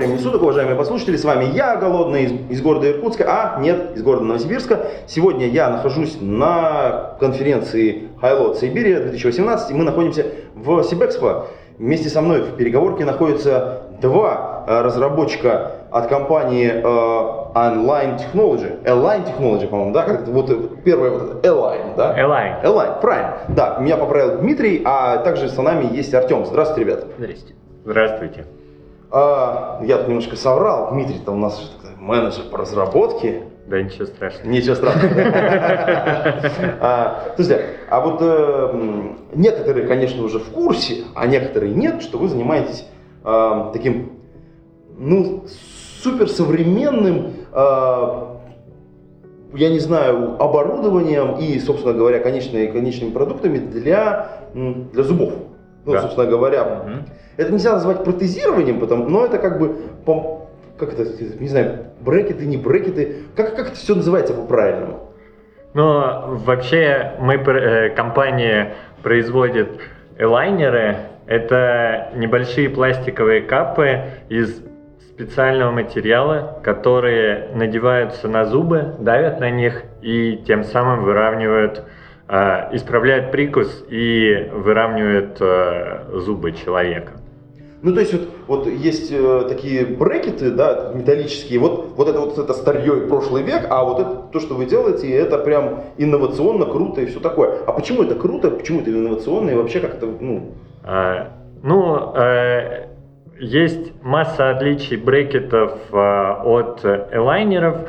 Времени суток, уважаемые послушатели, с вами я, Голодный, из, из города Иркутска, а нет, из города Новосибирска. Сегодня я нахожусь на конференции Highload Сибири 2018, и мы находимся в Сибэкспо. Вместе со мной в переговорке находятся два э, разработчика от компании э, Online Technology, Align Technology, по-моему, да, как это, вот э, первое, вот Align, да? Align. Align, правильно, да, меня поправил Дмитрий, а также с нами есть Артем. Здравствуйте, ребята. Здрасте. Здравствуйте. А, я тут немножко соврал. Дмитрий-то у нас же менеджер по разработке. Да ничего страшного. Ничего страшного. А, Слушайте, а вот э, некоторые, конечно, уже в курсе, а некоторые нет, что вы занимаетесь э, таким, ну, суперсовременным, э, я не знаю, оборудованием и, собственно говоря, конечными, конечными продуктами для, для зубов. Ну, собственно говоря. Это нельзя назвать протезированием, потому, но это как бы, как это, не знаю, брекеты, не брекеты, как, как это все называется по-правильному? Ну, вообще, мы, э, компания производит элайнеры. Это небольшие пластиковые капы из специального материала, которые надеваются на зубы, давят на них и тем самым выравнивают, э, исправляют прикус и выравнивают э, зубы человека. Ну, то есть вот, вот есть э, такие брекеты, да, металлические, вот, вот это вот это старье прошлый век, а вот это то, что вы делаете, это прям инновационно, круто и все такое. А почему это круто, почему это инновационно? И вообще как это, ну, А, Ну, э, есть масса отличий брекетов э, от элайнеров.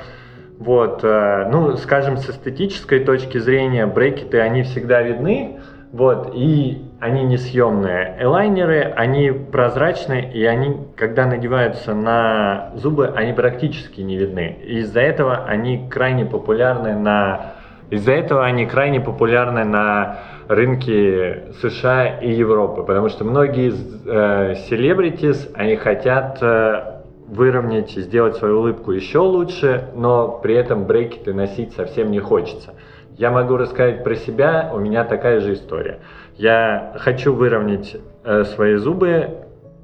Вот, э, ну, скажем, с эстетической точки зрения, брекеты, они всегда видны, вот, и они несъемные. Элайнеры, они прозрачные, и они, когда надеваются на зубы, они практически не видны. Из-за этого они крайне популярны на из-за этого они крайне популярны на рынке США и Европы, потому что многие э, селебритис, они хотят э, выровнять сделать свою улыбку еще лучше, но при этом брекеты носить совсем не хочется. Я могу рассказать про себя, у меня такая же история. Я хочу выровнять э, свои зубы,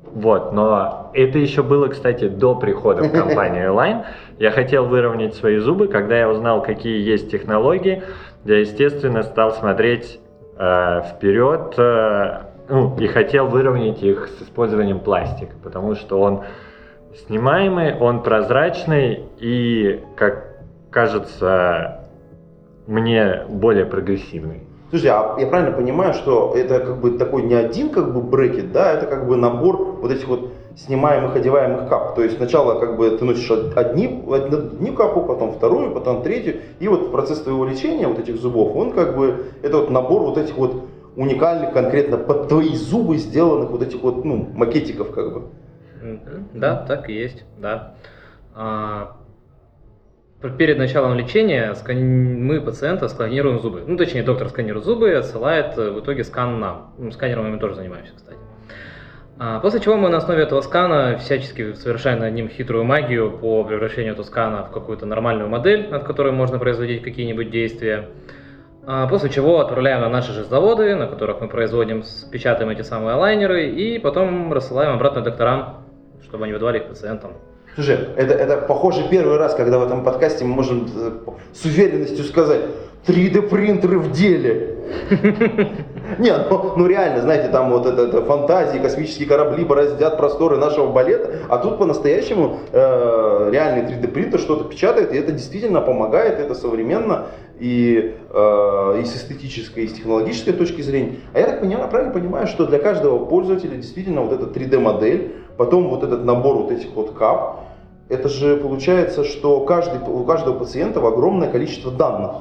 вот, но это еще было, кстати, до прихода в компанию Line. Я хотел выровнять свои зубы, когда я узнал, какие есть технологии, я, естественно, стал смотреть э, вперед э, ну, и хотел выровнять их с использованием пластика, потому что он снимаемый, он прозрачный и, как кажется, мне более прогрессивный. Слушай, а я правильно понимаю, что это как бы такой не один как бы брекет, да, это как бы набор вот этих вот снимаемых, одеваемых кап. То есть сначала как бы ты носишь од- одни, одни капу, потом вторую, потом третью, и вот процесс твоего лечения вот этих зубов, он как бы, это вот набор вот этих вот уникальных конкретно под твои зубы сделанных вот этих вот, ну, макетиков как бы. Да, так и есть, да. А, Перед началом лечения мы пациента сканируем зубы. Ну, точнее, доктор сканирует зубы и отсылает э, в итоге скан нам. Ну, Сканером мы тоже занимаемся, кстати. А, После чего мы на основе этого скана всячески совершаем над ним хитрую магию по превращению этого скана в какую-то нормальную модель, над которой можно производить какие-нибудь действия. А, После чего отправляем на наши же заводы, на которых мы производим, печатаем эти самые лайнеры и потом рассылаем обратно докторам, чтобы они выдавали их пациентам. Слушай, это, это похоже первый раз, когда в этом подкасте мы можем э, с уверенностью сказать 3D принтеры в деле. Не, ну, ну реально, знаете, там вот это, это фантазии, космические корабли бороздят просторы нашего балета, а тут по-настоящему э, реальный 3D принтер что-то печатает, и это действительно помогает, это современно и, э, и с эстетической, и с технологической точки зрения. А я так понимаю, правильно понимаю, что для каждого пользователя действительно вот эта 3D модель, потом вот этот набор вот этих вот кап, это же получается, что каждый, у каждого пациента огромное количество данных.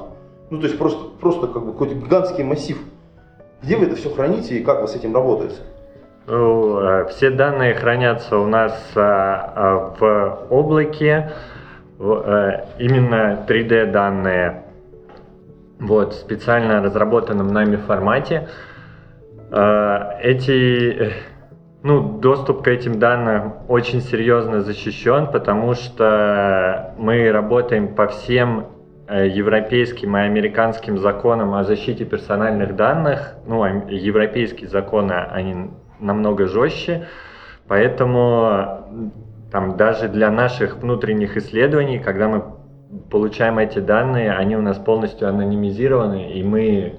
Ну, то есть просто, просто как бы какой-то гигантский массив. Где вы это все храните и как вы с этим работаете? Ну, э, Все данные хранятся у нас а, а, в облаке, э, именно 3D данные. вот, в специально разработанном нами формате. Э, Эти, э, ну, доступ к этим данным очень серьезно защищен, потому что мы работаем по всем э, европейским и американским законам о защите персональных данных. Ну, а европейские законы, они намного жестче, поэтому там даже для наших внутренних исследований, когда мы получаем эти данные, они у нас полностью анонимизированы, и мы,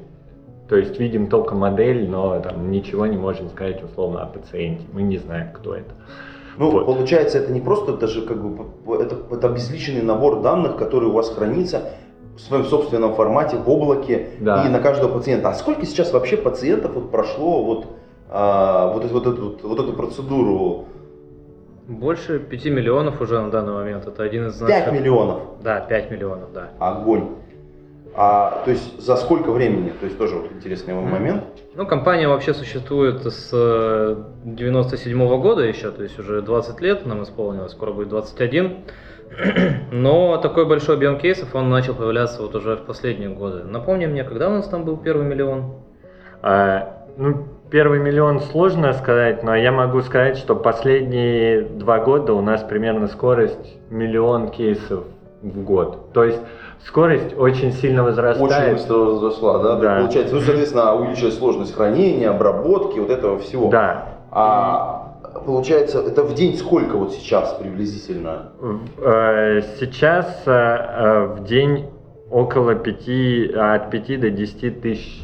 то есть, видим только модель, но там ничего не можем сказать условно о пациенте. Мы не знаем, кто это. Ну, Вот. получается, это не просто даже как бы, это, это обезличенный набор данных, который у вас хранится в своем собственном формате, в облаке Да. и на каждого пациента. А сколько сейчас вообще пациентов вот прошло вот, а, вот, эту- вот, эту, вот, эту процедуру? Больше 5 миллионов уже на данный момент. Это один из 5 наших... миллионов. Да, 5 миллионов, да. Огонь. А, то есть за сколько времени? То есть тоже вот интересный Мгм. момент. Ну, компания вообще существует с э, 97 года еще, то есть уже 20 лет нам исполнилось, скоро будет 21. Но такой большой объем кейсов, он начал появляться вот уже в последние годы. Напомни мне, когда у нас там был первый миллион? А, ну, первый миллион сложно сказать, но я могу сказать, что последние два года у нас примерно скорость миллион кейсов в год. То есть скорость очень сильно возрастает. Очень быстро возросла, да? Да. Получается, ну, соответственно, увеличилась сложность хранения, обработки, вот этого всего. Да. А получается, это в день сколько вот сейчас приблизительно? Э, Сейчас э, э, в день около 5, от 5 до 10 тысяч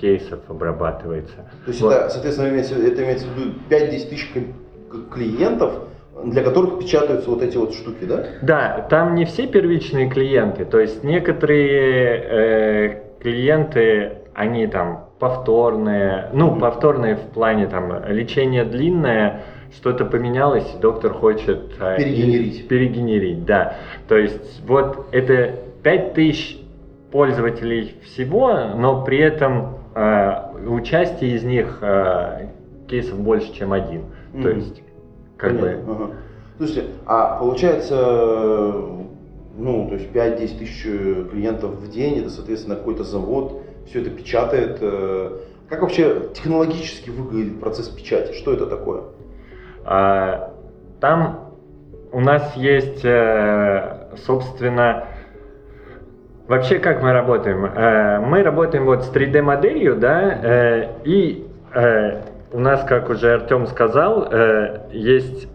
кейсов обрабатывается. То есть Вот. это, соответственно, имеется, это имеется в виду 5-10 тысяч клиентов, для которых печатаются вот эти вот штуки, да? Да, там не все первичные клиенты, то есть некоторые э, клиенты, они там повторные, ну, Мгм. повторные в плане там лечение длинное, что-то поменялось, и доктор хочет э, Перегенерить. и- перегенерить, да. То есть вот это 5000 пользователей всего, но при этом э, участие из них э, кейсов больше, чем один. То Мгм. есть как бы Понятно, ага. Слушайте, а получается, ну, то есть 5-10 тысяч э, клиентов в день, это, соответственно, какой-то завод, все это печатает. э, Как вообще технологически выглядит процесс печати? Что это такое? А, Там у нас есть, э, собственно, вообще как мы работаем? Мы работаем вот с 3D-моделью, да, и у нас, как уже Артем сказал, э, есть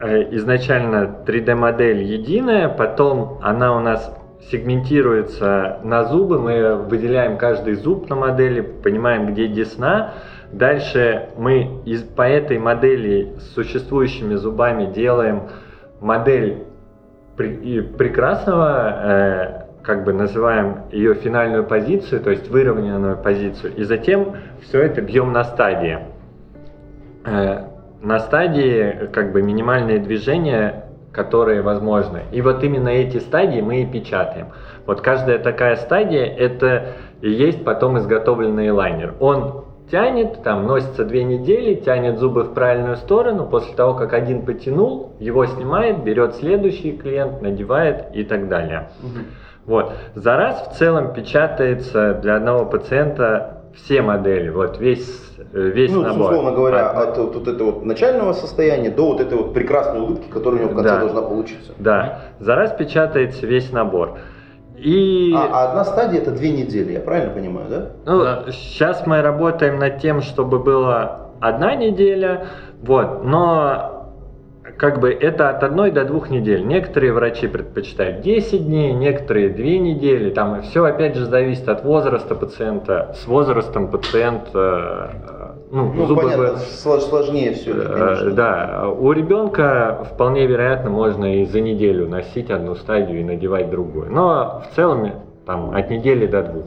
э, изначально 3D-модель единая, потом она у нас сегментируется на зубы, мы выделяем каждый зуб на модели, понимаем, где десна. Дальше мы из, по этой модели с существующими зубами делаем модель пре- и прекрасного, э, как бы называем ее финальную позицию, то есть выровненную позицию, и затем все это бьем на стадии. Э, на стадии как бы минимальные движения, которые возможны. И вот именно эти стадии мы и печатаем. Вот каждая такая стадия это и есть потом изготовленный лайнер. Он тянет, там носится две недели, тянет зубы в правильную сторону, после того, как один потянул, его снимает, берет следующий клиент, надевает и так далее. Вот. За раз в целом печатается для одного пациента все модели, вот весь, э, весь ну, набор. условно говоря, А, от вот, вот этого вот начального состояния до вот этой вот прекрасной улыбки, которая у него в конце Да. должна получиться. Да, за раз печатается весь набор. И А, а одна стадия это две недели, я правильно понимаю, да? ну, Да. сейчас мы работаем над тем, чтобы было одна неделя, вот, но как бы это от одной до двух недель. Некоторые врачи предпочитают 10 дней, некоторые 2 недели. Там все опять же зависит от возраста пациента. С возрастом пациент, э, ну, Ну, зубы понятно, сло- сложнее все это, Э, конечно. Да, у ребенка вполне вероятно можно и за неделю носить одну стадию и надевать другую. Но в целом там от недели до двух.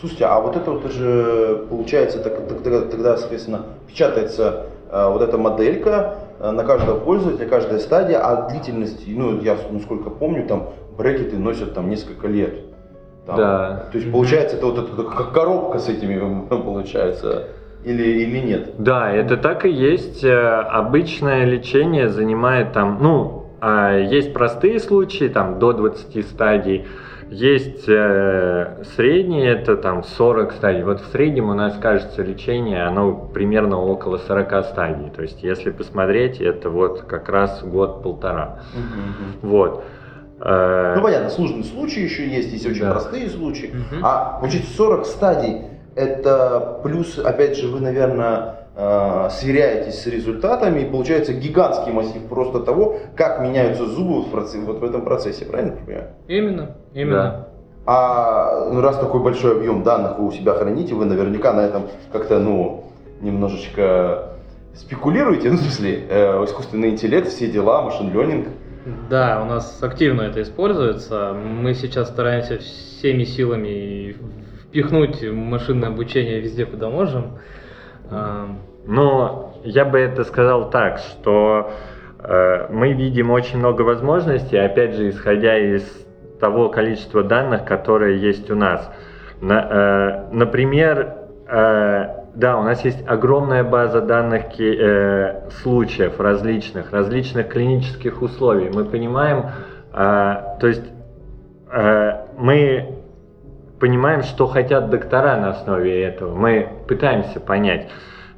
Слушайте, а вот это вот же получается, так- так- тогда, соответственно, печатается э, вот эта моделька э, на каждого пользователя, каждая стадия, а длительность, ну, я насколько помню, там брекеты носят там несколько лет. Там. Да. То есть получается, это вот эта как коробка с этими получается, или, или нет? Да, это так и есть. Э, Обычное лечение занимает там, ну, а, есть простые случаи, там до 20 стадий, Есть э, средние, это там 40 стадий. Вот в среднем у нас, кажется, лечение, оно примерно около 40 стадий. То есть, если посмотреть, это вот как раз год-полтора. Вот. Э, Ну понятно, сложные случаи еще есть, есть очень Да. простые случаи. А получается 40 стадий, это плюс, опять же, вы, наверное, сверяетесь с результатами, и получается гигантский массив просто того, как меняются зубы в, проце- вот в этом процессе, правильно понимаю? Именно, именно. А ну, раз такой большой объем данных вы у себя храните, вы наверняка на этом как-то, ну, немножечко спекулируете, ну, в смысле, э, искусственный интеллект, все дела, машин ленинг. Да, у нас активно это используется. Мы сейчас стараемся всеми силами впихнуть машинное обучение везде, куда можем. Но я бы это сказал так, что э, мы видим очень много возможностей, опять же, исходя из того количества данных, которые есть у нас. На- э, например, э, да, у нас есть огромная база данных э, случаев различных, различных клинических условий. Мы понимаем, э, то есть э, мы понимаем, что хотят доктора на основе этого. Мы пытаемся понять.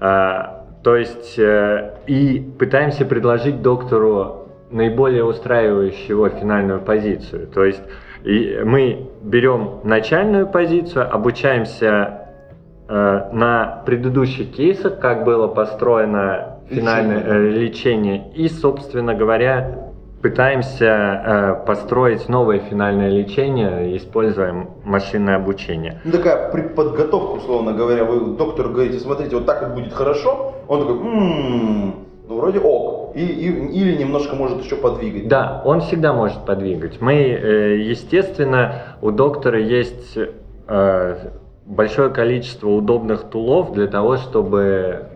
А, То есть э, и пытаемся предложить доктору наиболее устраивающую его финальную позицию. То есть и мы берем начальную позицию, обучаемся э, на предыдущих кейсах, как было построено финальное э, лечение, и, собственно говоря, пытаемся э, построить новое финальное лечение, используя машинное обучение. Ну, такая предподготовка, условно говоря, вы доктору говорите, смотрите, вот так вот будет хорошо, он такой, «М, ну вроде ок, и, и- или немножко может еще подвигать. Да, он всегда может подвигать. Мы, э, естественно, у доктора есть э, большое количество удобных тулов для того, чтобы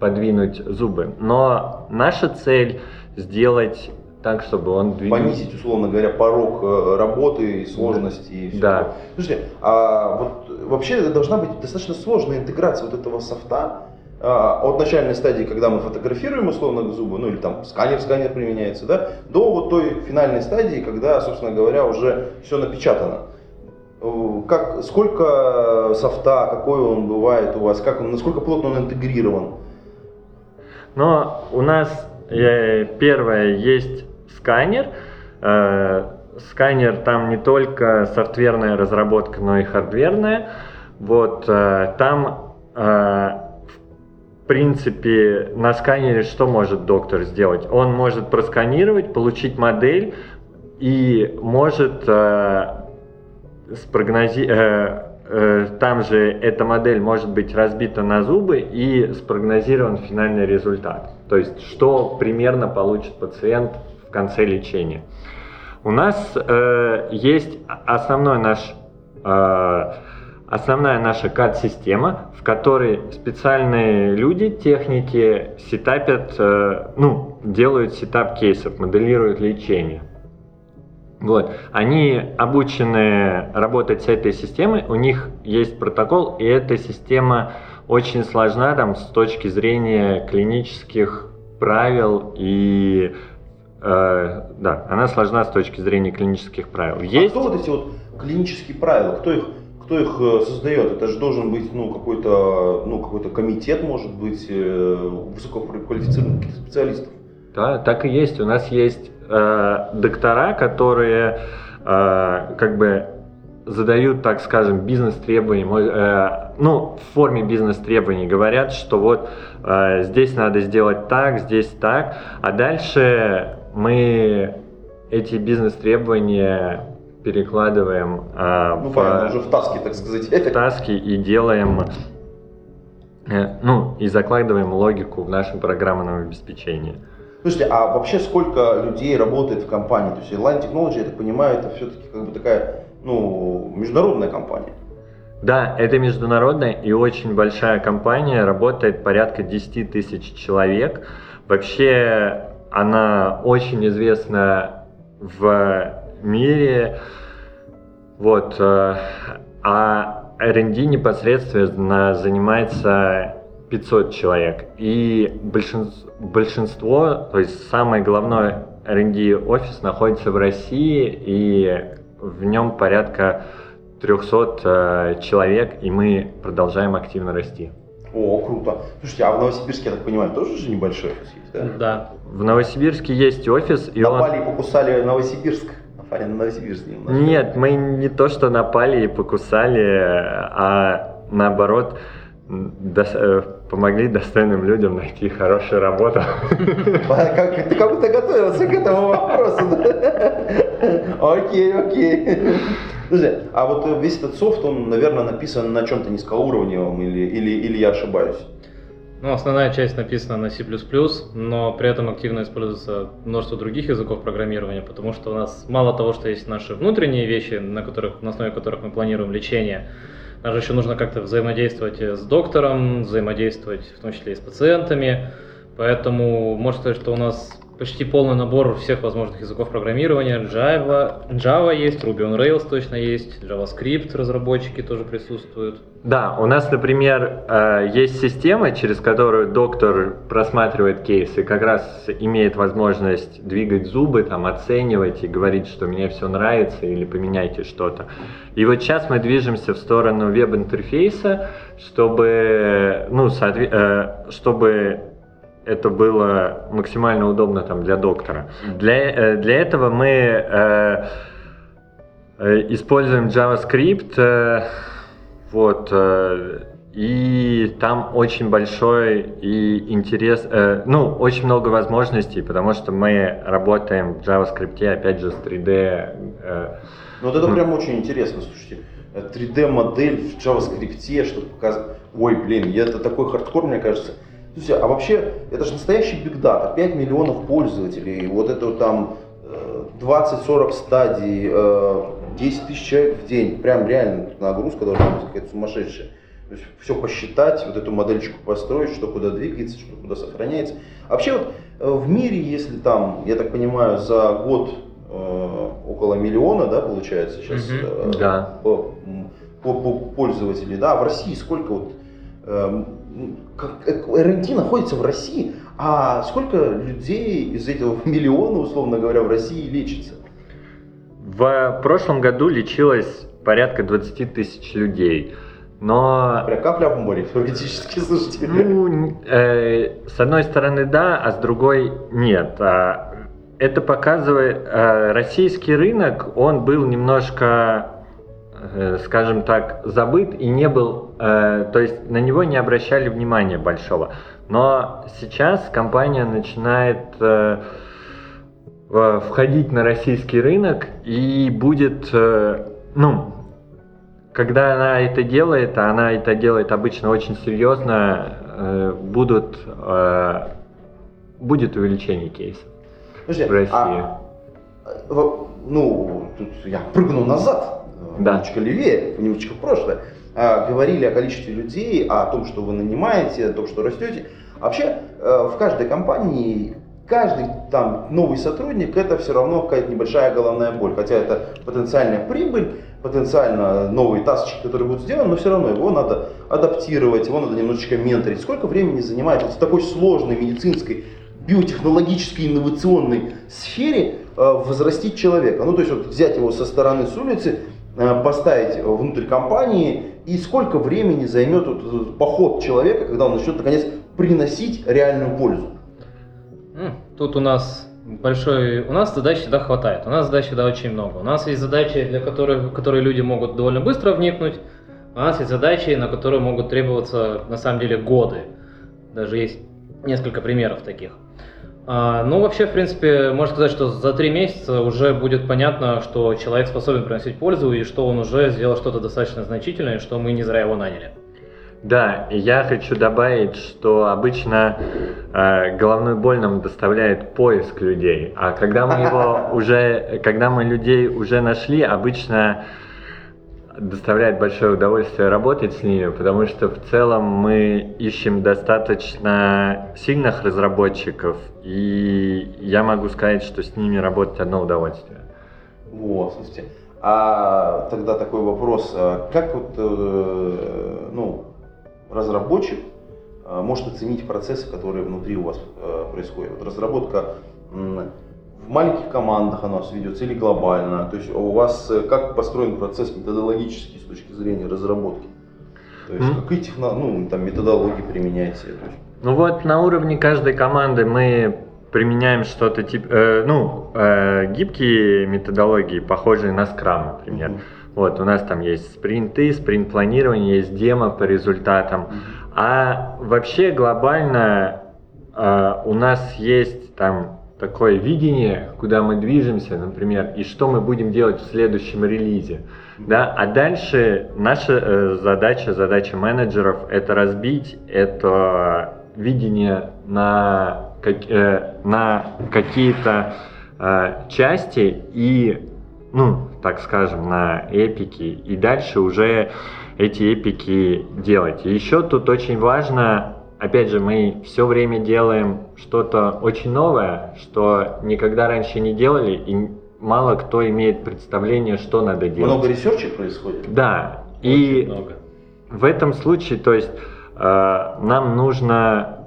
подвинуть зубы. Но наша цель сделать так, чтобы он двигался. понизить, условно говоря, порог э, работы и сложности. И всё Да. такое. Слушайте, а вот вообще должна быть достаточно сложная интеграция вот этого софта а, от начальной стадии, когда мы фотографируем условно зубы, ну или там сканер, сканер применяется, да, до вот той финальной стадии, когда, собственно говоря, уже все напечатано. Э, Как, сколько софта, какой он бывает у вас, как он, насколько плотно он интегрирован? Но у нас э, первое есть сканер. Э, сканер там не только софтверная разработка, но и хардверная. Вот э, там э, в принципе на сканере что может доктор сделать? Он может просканировать, получить модель и может э, спрогнози- там же эта модель может быть разбита на зубы и спрогнозирован финальный результат. То есть, что примерно получит пациент конце лечения. У нас э, есть основной наш, э, основная наша CAD-система, в которой специальные люди, техники сетапят, э, ну, делают сетап кейсов, моделируют лечение. Вот. Они обучены работать с этой системой, у них есть протокол, и эта система очень сложна там, с точки зрения клинических правил и э, да, она сложна с точки зрения клинических правил. А Есть кто вот эти вот клинические правила, кто их, кто их э, создает? Это же должен быть ну, какой-то ну, какой комитет, может быть, э, высококвалифицированных специалистов. Да, так и есть. У нас есть э, доктора, которые э, как бы задают, так скажем, бизнес-требования, э, ну, в форме бизнес-требований говорят, что вот э, здесь надо сделать так, здесь так, а дальше мы эти бизнес-требования перекладываем э, Ну, в, понятно, уже в таске, так сказать. в таски и делаем, э, ну, и закладываем логику в нашем программном обеспечении. Слушайте, а вообще сколько людей работает в компании? То есть Line Technology, я так понимаю, это все-таки как бы такая, ну, международная компания. Да, это международная и очень большая компания, работает порядка 10 тысяч человек. Вообще она очень известна в мире. Вот. э, А R&D непосредственно занимается 500 человек. И большинство, большинство то есть самый главной R&D офис находится в России, и в нем порядка 300 э, человек, и мы продолжаем активно расти. О, круто. Слушайте, а в Новосибирске, я так понимаю, тоже же небольшой офис есть, да? Да. В Новосибирске есть офис, и он... Напали и покусали Новосибирск. Напали на Новосибирск немножко. Нет, мы не то, что напали и покусали, а наоборот дос- э, помогли достойным людям найти хорошую работу. А Как, ты как будто готовился к этому вопросу. Окей, окей. А вот э, весь этот софт, он, наверное, написан на чем-то низкоуровневом или, или, или я ошибаюсь? Ну, основная часть написана на C++, но при этом активно используется множество других языков программирования, потому что у нас мало того, что есть наши внутренние вещи, на, которых, на основе которых мы планируем лечение, нам же еще нужно как-то взаимодействовать с доктором, взаимодействовать в том числе и с пациентами, поэтому можно сказать, что у нас почти полный набор всех возможных языков программирования. Java, Java есть, Ruby on Rails точно есть, JavaScript разработчики тоже присутствуют. Да, у нас, например, э, есть система, через которую доктор просматривает кейсы, как раз имеет возможность двигать зубы, там, оценивать и говорить, что мне все нравится или поменяйте что-то. И вот сейчас мы движемся в сторону веб-интерфейса, чтобы, ну, э, чтобы это было максимально удобно там для доктора. Для, э, для этого мы э, э, используем JavaScript, э, вот, э, и там очень большой и интерес, э, ну, очень много возможностей, потому что мы работаем в JavaScript, опять же, с 3D. э, Ну вот это прям очень интересно, слушайте. Э, 3D-модель в JavaScript, чтобы показать... Ой, блин, я- это такой хардкор, мне кажется. Слушайте, а вообще, это же настоящий биг дата, 5 миллионов пользователей, вот это там э, 20-40 стадий, э, 10 тысяч человек в день, прям реально нагрузка должна быть какая-то сумасшедшая. То есть все посчитать, вот эту модельчику построить, что куда двигается, что куда сохраняется. Вообще вот э, в мире, если там, я так понимаю, за год э, около миллиона, да, получается сейчас Мгм. э, Да. по, по- по- пользователей, да, а в России сколько вот как- э, R&D находится в России, а сколько людей из этого миллиона, условно говоря, в России лечится? В прошлом году лечилось порядка 20 тысяч людей. Но Прям капля в море, теоретически, слушайте. Ну, э, с одной стороны да, а с другой нет. А, Это показывает, э, российский рынок, он был немножко, э, скажем так, забыт и не был, э, то есть на него не обращали внимания большого. Но сейчас компания начинает э, входить на российский рынок и будет, э, ну, когда она это делает, а она это делает обычно очень серьезно, э, будут, э, будет увеличение кейсов Подожди, в России. а, ну, тут я прыгну назад, Немножечко левее, немножечко в прошлое. А, говорили о количестве людей, о том, что вы нанимаете, о том, что растете. Вообще, э, в каждой компании каждый там новый сотрудник это все равно какая-то небольшая головная боль. Хотя это потенциальная прибыль, потенциально новые тасочки, которые будут сделаны, но все равно его надо адаптировать, его надо немножечко менторить. Сколько времени занимает вот в такой сложной медицинской, биотехнологической, инновационной сфере э, возрастить человека? Ну, то есть вот взять его со стороны с улицы, поставить внутрь компании, и сколько времени займет вот этот поход человека, когда он начнет наконец приносить реальную пользу? Тут у нас большой, у нас задач всегда хватает, у нас задач всегда очень много. У нас есть задачи, для которых, которые люди могут довольно быстро вникнуть, у нас есть задачи, на которые могут требоваться на самом деле годы. Даже есть несколько примеров таких. А, ну, вообще, в принципе, можно сказать, что за три месяца уже будет понятно, что человек способен приносить пользу и что он уже сделал что-то достаточно значительное, что мы не зря его наняли. Да, и я хочу добавить, что обычно э, головную боль нам доставляет поиск людей, а когда мы его уже, когда мы людей уже нашли, обычно доставляет большое удовольствие работать с ними, потому что в целом мы ищем достаточно сильных разработчиков, и я могу сказать, что с ними работать одно удовольствие. Вот, слушайте. А тогда такой вопрос, а как вот, э, ну, разработчик э, может оценить процессы, которые внутри у вас э, происходят? Вот разработка в маленьких командах оно все ведется или глобально? То есть у вас э, как построен процесс методологический с точки зрения разработки? То есть М. какие техно, ну, там, методологии применяете? То есть, Ну вот на уровне каждой команды мы применяем что-то типа, э, ну, э, гибкие методологии, похожие на скрам, например. Мгм. Вот, у нас там есть спринты, спринт планирования, есть демо по результатам. А вообще глобально э, у нас есть там такое видение, куда мы движемся, например, и что мы будем делать в следующем релизе. Да? А дальше наша э, задача, задача менеджеров это разбить это видение на, как- э, на какие-то э, части и, ну, так скажем, на эпики, и дальше уже эти эпики делать. И еще тут очень важно, опять же, мы все время делаем что-то очень новое, что никогда раньше не делали, и мало кто имеет представление, что надо делать. Много ресерча происходит? Да, Очень и много. в этом случае, то есть э, нам нужно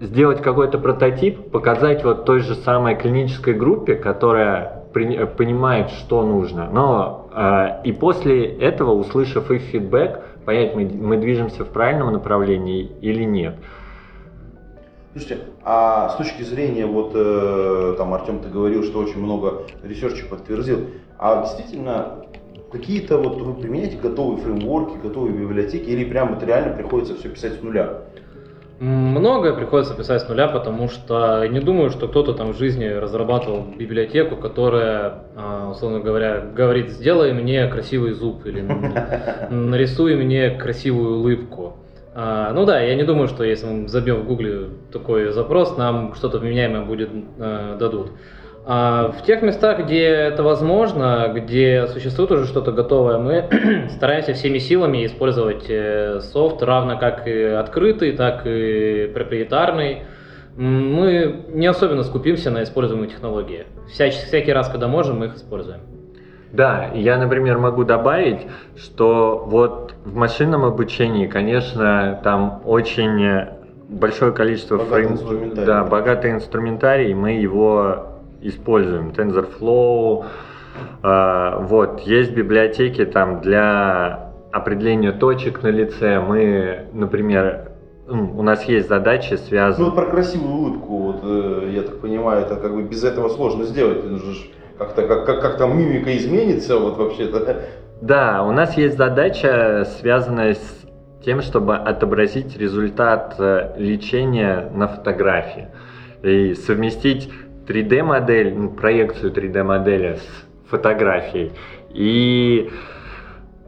сделать какой-то прототип, показать вот той же самой клинической группе, которая при- э, понимает, что нужно. Но э, и после этого, услышав их фидбэк, понять, мы, мы движемся в правильном направлении или нет. Слушайте, а с точки зрения, вот э, там Артем, ты говорил, что очень много ресерча подтвердил, а действительно какие-то вот вы применяете готовые фреймворки, готовые библиотеки, или прям вот реально приходится все писать с нуля? Многое приходится писать с нуля, потому что не думаю, что кто-то там в жизни разрабатывал библиотеку, которая, а, условно говоря, говорит, сделай мне красивый зуб или нарисуй мне красивую улыбку. А, Ну да, я не думаю, что если мы забьем в гугле такой запрос, нам что-то вменяемое будет э, дадут. А в тех местах, где это возможно, где существует уже что-то готовое, мы стараемся всеми силами использовать э, софт, равно как и открытый, так и проприетарный. Мы не особенно скупимся на используемые технологии. Всяч- всякий раз, когда можем, мы их используем. Да, я, например, могу добавить, что вот в машинном обучении, конечно, там очень э, большое количество Богатый фрейм- инструментарий. Да, богатый инструментарий, мы его используем. TensorFlow, э, вот, есть библиотеки там для определения точек на лице. Мы, например, у нас есть задачи, Ну связанные... вот про красивую улыбку, вот, э, я так понимаю, это как бы без этого сложно сделать, нужно ж как-то, как, как, как там мимика изменится, вот вообще-то. Да, у нас есть задача, связанная с тем, чтобы отобразить результат э, лечения на фотографии и совместить 3D-модель, ну, проекцию 3D-модели с фотографией. И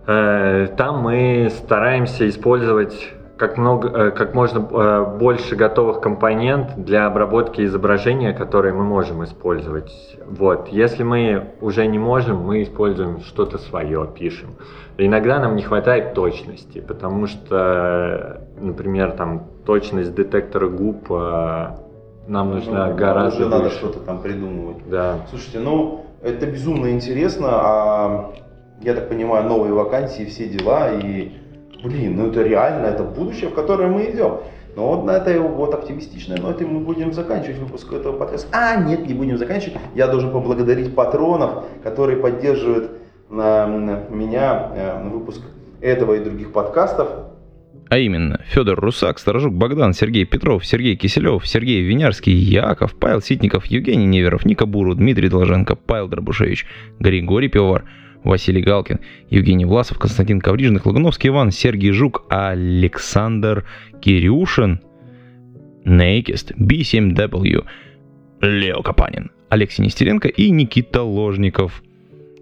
э, там мы стараемся использовать как, много, э, как можно э, больше готовых компонент для обработки изображения, которые мы можем использовать. Вот. Если мы уже не можем, мы используем что-то свое, пишем. Иногда нам не хватает точности, потому что, например, там точность детектора губ э, нам нужна Ну, гораздо уже надо что-то там придумывать. Да. Слушайте, ну это безумно интересно, а я так понимаю, новые вакансии, все дела, и блин, ну это реально, это будущее, в которое мы идем. Но вот на этой вот оптимистичной ноте мы будем заканчивать выпуск этого подкаста. А, нет, не будем заканчивать. Я должен поблагодарить патронов, которые поддерживают на, на меня э, на выпуск этого и других подкастов. А именно, Федор Русак, Сторожук Богдан, Сергей Петров, Сергей Киселев, Сергей Винярский, Яков, Павел Ситников, Евгений Неверов, Ника Буру, Дмитрий Долженко, Павел Дробушевич, Григорий Пивовар, Василий Галкин, Евгений Власов, Константин Коврижных, Лагуновский Иван, Сергей Жук, Александр Кирюшин, Нейкист, B7W, Лео Капанин, Алексей Нестеренко и Никита Ложников.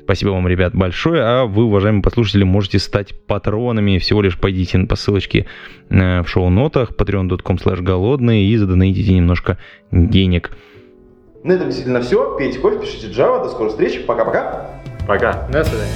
Спасибо вам, ребят, большое. А вы, уважаемые послушатели, можете стать патронами. Всего лишь пойдите по ссылочке э, в шоу-нотах patreon.com slash голодные и задонатите немножко денег. На этом действительно все. Пейте кофе, пишите Java. До скорой встречи. Пока-пока. Пока. До свидания.